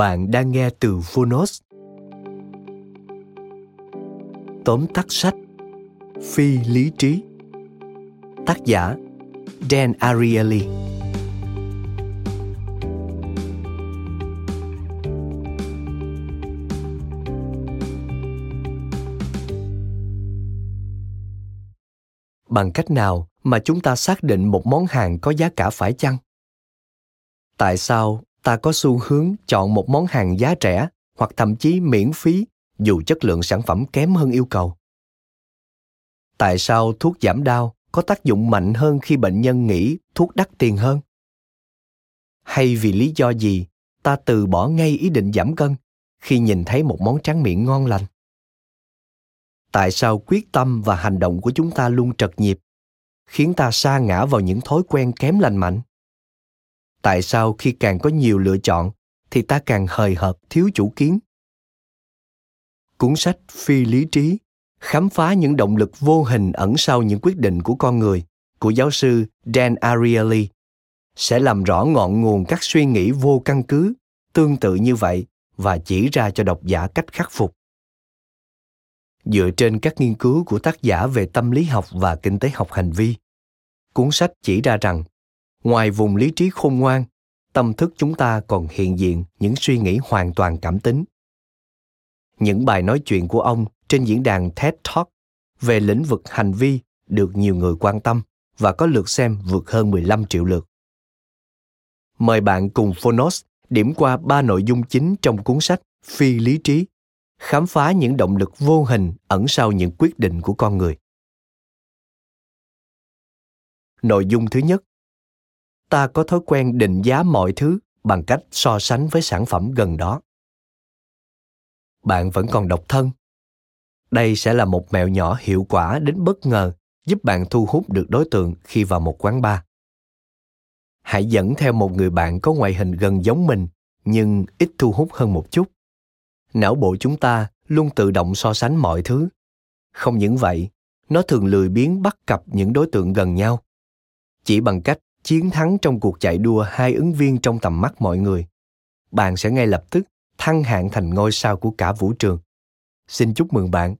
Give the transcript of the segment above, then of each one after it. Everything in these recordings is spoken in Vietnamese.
Bạn đang nghe từ Phonos. Tóm tắt sách, Phi lý trí Tác giả, Dan Ariely Bằng cách nào mà chúng ta xác định một món hàng có giá cả phải chăng? Tại sao ta có xu hướng chọn một món hàng giá rẻ hoặc thậm chí miễn phí dù chất lượng sản phẩm kém hơn yêu cầu. Tại sao thuốc giảm đau có tác dụng mạnh hơn khi bệnh nhân nghĩ thuốc đắt tiền hơn? Hay vì lý do gì ta từ bỏ ngay ý định giảm cân khi nhìn thấy một món tráng miệng ngon lành? Tại sao quyết tâm và hành động của chúng ta luôn trật nhịp, khiến ta sa ngã vào những thói quen kém lành mạnh? Tại sao khi càng có nhiều lựa chọn, thì ta càng hời hợt, thiếu chủ kiến? Cuốn sách phi lý trí, khám phá những động lực vô hình ẩn sau những quyết định của con người, của giáo sư Dan Ariely, sẽ làm rõ ngọn nguồn các suy nghĩ vô căn cứ, tương tự như vậy, và chỉ ra cho độc giả cách khắc phục. Dựa trên các nghiên cứu của tác giả về tâm lý học và kinh tế học hành vi, cuốn sách chỉ ra rằng ngoài vùng lý trí khôn ngoan tâm thức chúng ta còn hiện diện những suy nghĩ hoàn toàn cảm tính những bài nói chuyện của ông trên diễn đàn TED Talk về lĩnh vực hành vi được nhiều người quan tâm và có lượt xem vượt hơn 15 triệu lượt. Mời bạn cùng Phonos điểm qua ba nội dung chính trong cuốn sách Phi lý trí, khám phá những động lực vô hình ẩn sau những quyết định của con người. Nội dung thứ nhất, ta có thói quen định giá mọi thứ bằng cách so sánh với sản phẩm gần đó. Bạn vẫn còn độc thân. Đây sẽ là một mẹo nhỏ hiệu quả đến bất ngờ giúp bạn thu hút được đối tượng khi vào một quán bar. Hãy dẫn theo một người bạn có ngoại hình gần giống mình, nhưng ít thu hút hơn một chút. Não bộ chúng ta luôn tự động so sánh mọi thứ. Không những vậy, nó thường lười biếng bắt cặp những đối tượng gần nhau. Chỉ bằng cách chiến thắng trong cuộc chạy đua hai ứng viên trong tầm mắt mọi người. Bạn sẽ ngay lập tức thăng hạng thành ngôi sao của cả vũ trường. Xin chúc mừng bạn.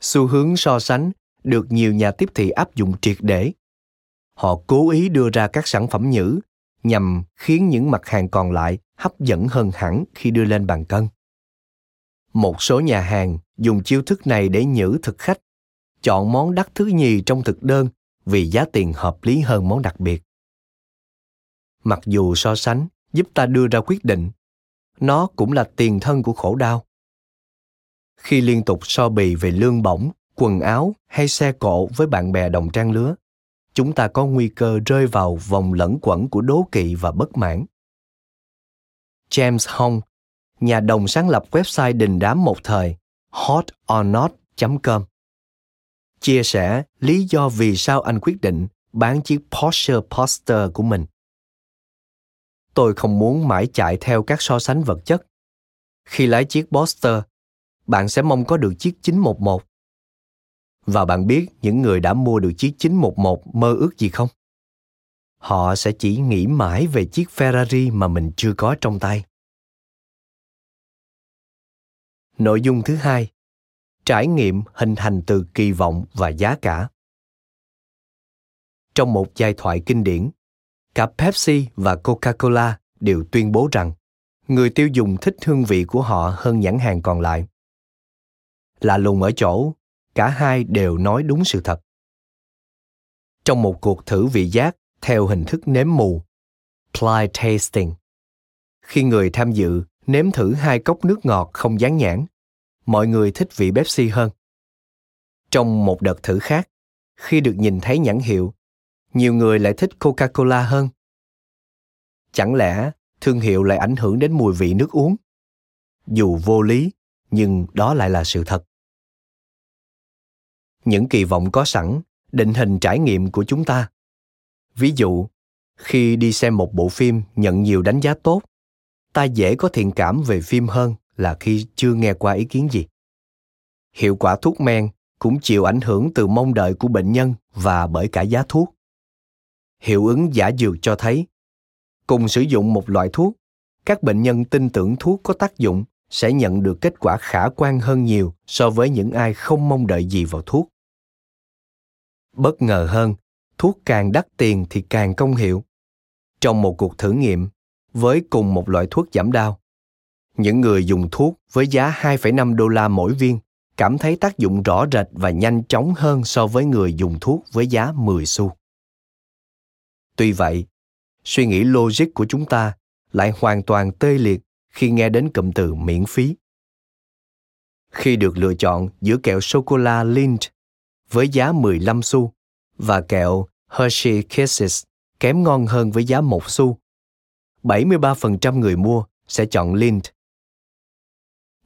Xu hướng so sánh được nhiều nhà tiếp thị áp dụng triệt để. Họ cố ý đưa ra các sản phẩm nhử nhằm khiến những mặt hàng còn lại hấp dẫn hơn hẳn khi đưa lên bàn cân. Một số nhà hàng dùng chiêu thức này để nhử thực khách, chọn món đắt thứ nhì trong thực đơn vì giá tiền hợp lý hơn món đặc biệt. Mặc dù so sánh giúp ta đưa ra quyết định, nó cũng là tiền thân của khổ đau. Khi liên tục so bì về lương bổng, quần áo hay xe cộ với bạn bè đồng trang lứa, chúng ta có nguy cơ rơi vào vòng lẫn quẩn của đố kỵ và bất mãn. James hong, nhà đồng sáng lập website đình đám một thời hotornot com chia sẻ lý do vì sao anh quyết định bán chiếc Porsche Poster của mình. Tôi không muốn mãi chạy theo các so sánh vật chất. Khi lái chiếc Poster, bạn sẽ mong có được chiếc 911. Và bạn biết những người đã mua được chiếc 911 mơ ước gì không? Họ sẽ chỉ nghĩ mãi về chiếc Ferrari mà mình chưa có trong tay. Nội dung thứ hai, trải nghiệm hình thành từ kỳ vọng và giá cả. Trong một giai thoại kinh điển, cả Pepsi và Coca-Cola đều tuyên bố rằng người tiêu dùng thích hương vị của họ hơn nhãn hàng còn lại. Lạ lùng ở chỗ, cả hai đều nói đúng sự thật. Trong một cuộc thử vị giác theo hình thức nếm mù, blind tasting, khi người tham dự nếm thử hai cốc nước ngọt không dán nhãn, mọi người thích vị Pepsi hơn. Trong một đợt thử khác, khi được nhìn thấy nhãn hiệu, nhiều người lại thích Coca-Cola hơn. Chẳng lẽ thương hiệu lại ảnh hưởng đến mùi vị nước uống? Dù vô lý, nhưng đó lại là sự thật. Những kỳ vọng có sẵn định hình trải nghiệm của chúng ta. Ví dụ, khi đi xem một bộ phim nhận nhiều đánh giá tốt, ta dễ có thiện cảm về phim hơn là khi chưa nghe qua ý kiến gì. Hiệu quả thuốc men cũng chịu ảnh hưởng từ mong đợi của bệnh nhân và bởi cả giá thuốc. Hiệu ứng giả dược cho thấy, cùng sử dụng một loại thuốc, các bệnh nhân tin tưởng thuốc có tác dụng sẽ nhận được kết quả khả quan hơn nhiều so với những ai không mong đợi gì vào thuốc. Bất ngờ hơn, thuốc càng đắt tiền thì càng công hiệu. Trong một cuộc thử nghiệm, với cùng một loại thuốc giảm đau, những người dùng thuốc với giá 2,5 đô la mỗi viên cảm thấy tác dụng rõ rệt và nhanh chóng hơn so với người dùng thuốc với giá 10 xu. Tuy vậy, suy nghĩ logic của chúng ta lại hoàn toàn tê liệt khi nghe đến cụm từ miễn phí. Khi được lựa chọn giữa kẹo sô-cô-la Lindt với giá 15 xu và kẹo Hershey Kisses kém ngon hơn với giá 1 xu, 73% người mua sẽ chọn Lindt.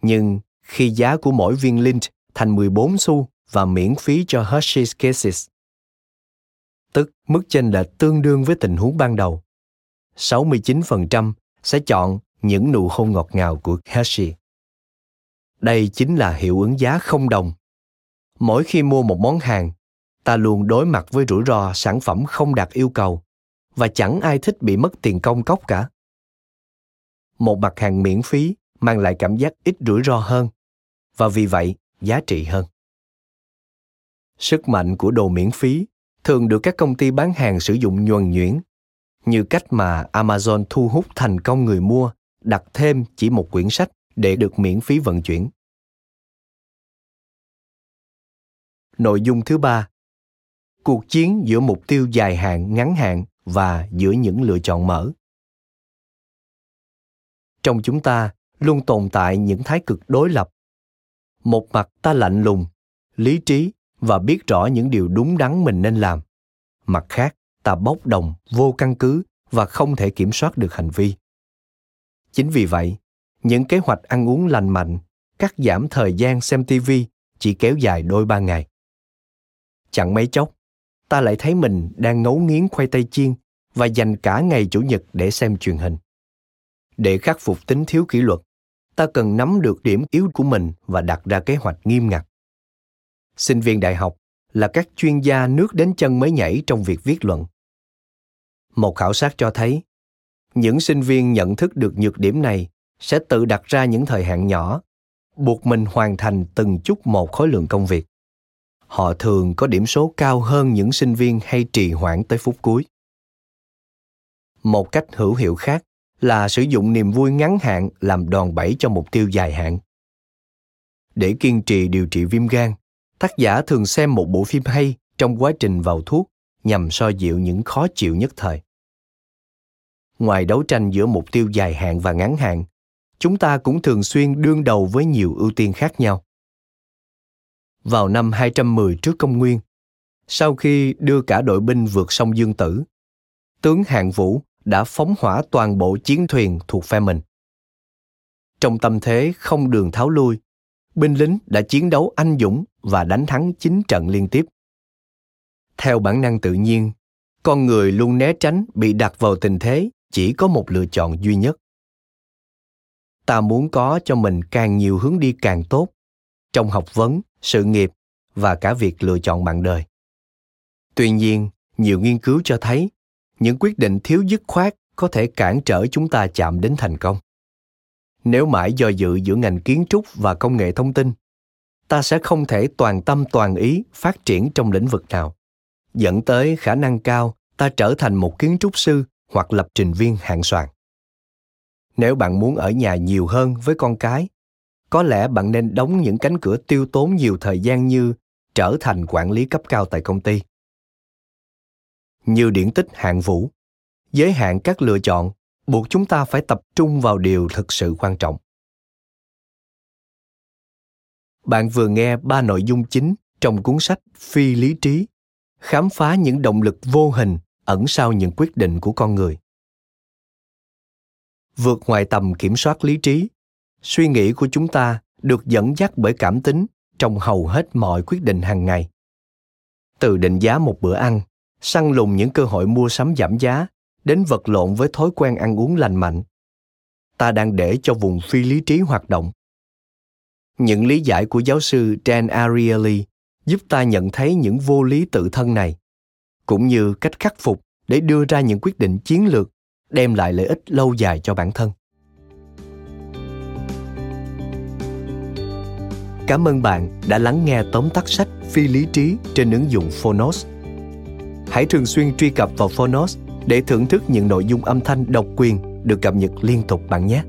Nhưng khi giá của mỗi viên Lindt thành 14 xu và miễn phí cho Hershey's Kisses, tức mức chênh lệch tương đương với tình huống ban đầu, 69% sẽ chọn những nụ hôn ngọt ngào của Hershey. Đây chính là hiệu ứng giá không đồng. Mỗi khi mua một món hàng, ta luôn đối mặt với rủi ro sản phẩm không đạt yêu cầu và chẳng ai thích bị mất tiền công cốc cả. Một mặt hàng miễn phí mang lại cảm giác ít rủi ro hơn và vì vậy giá trị hơn. Sức mạnh của đồ miễn phí thường được các công ty bán hàng sử dụng nhuần nhuyễn như cách mà Amazon thu hút thành công người mua đặt thêm chỉ một quyển sách để được miễn phí vận chuyển. Nội dung thứ ba, cuộc chiến giữa mục tiêu dài hạn, ngắn hạn và giữa những lựa chọn mở trong chúng ta luôn tồn tại những thái cực đối lập. Một mặt ta lạnh lùng, lý trí và biết rõ những điều đúng đắn mình nên làm. Mặt khác, ta bốc đồng, vô căn cứ và không thể kiểm soát được hành vi. Chính vì vậy, những kế hoạch ăn uống lành mạnh, cắt giảm thời gian xem tv chỉ kéo dài đôi ba ngày. Chẳng mấy chốc, ta lại thấy mình đang ngấu nghiến khoai tây chiên và dành cả ngày chủ nhật để xem truyền hình. Để khắc phục tính thiếu kỷ luật ta cần nắm được điểm yếu của mình và đặt ra kế hoạch nghiêm ngặt. Sinh viên đại học là các chuyên gia nước đến chân mới nhảy trong việc viết luận. Một khảo sát cho thấy, những sinh viên nhận thức được nhược điểm này sẽ tự đặt ra những thời hạn nhỏ, buộc mình hoàn thành từng chút một khối lượng công việc. Họ thường có điểm số cao hơn những sinh viên hay trì hoãn tới phút cuối. Một cách hữu hiệu khác là sử dụng niềm vui ngắn hạn làm đòn bẩy cho mục tiêu dài hạn. Để kiên trì điều trị viêm gan tác giả thường xem một bộ phim hay trong quá trình vào thuốc nhằm so dịu những khó chịu nhất thời. Ngoài đấu tranh giữa mục tiêu dài hạn và ngắn hạn chúng ta cũng thường xuyên đương đầu với nhiều ưu tiên khác nhau. Vào năm 210 trước công nguyên, sau khi đưa cả đội binh vượt sông Dương Tử, tướng Hạng Vũ đã phóng hỏa toàn bộ chiến thuyền thuộc phe mình. Trong tâm thế không đường tháo lui, binh lính đã chiến đấu anh dũng và đánh thắng chín trận liên tiếp. Theo bản năng tự nhiên, con người luôn né tránh bị đặt vào tình thế chỉ có một lựa chọn duy nhất. Ta muốn có cho mình càng nhiều hướng đi càng tốt trong học vấn, sự nghiệp và cả việc lựa chọn bạn đời. Tuy nhiên, nhiều nghiên cứu cho thấy những quyết định thiếu dứt khoát có thể cản trở chúng ta chạm đến thành công. nếu mãi do dự giữa ngành kiến trúc và công nghệ thông tin, ta sẽ không thể toàn tâm toàn ý phát triển trong lĩnh vực nào. Dẫn tới khả năng cao, ta trở thành một kiến trúc sư hoặc lập trình viên hạng soàn nếu bạn muốn ở nhà nhiều hơn với con cái, có lẽ bạn nên đóng những cánh cửa tiêu tốn nhiều thời gian như trở thành quản lý cấp cao tại công ty như điển tích hạng vũ. Giới hạn các lựa chọn buộc chúng ta phải tập trung vào điều thực sự quan trọng. Bạn vừa nghe ba nội dung chính trong cuốn sách phi lý trí, khám phá những động lực vô hình ẩn sau những quyết định của con người. Vượt ngoài tầm kiểm soát lý trí, suy nghĩ của chúng ta được dẫn dắt bởi cảm tính trong hầu hết mọi quyết định hàng ngày. Từ định giá một bữa ăn săn lùng những cơ hội mua sắm giảm giá, đến vật lộn với thói quen ăn uống lành mạnh. Ta đang để cho vùng phi lý trí hoạt động. Những lý giải của giáo sư Dan Ariely giúp ta nhận thấy những vô lý tự thân này, cũng như cách khắc phục để đưa ra những quyết định chiến lược, đem lại lợi ích lâu dài cho bản thân. Cảm ơn bạn đã lắng nghe tóm tắt sách phi lý trí trên ứng dụng phonos hãy thường xuyên truy cập vào phonos để thưởng thức những nội dung âm thanh độc quyền được cập nhật liên tục bạn nhé.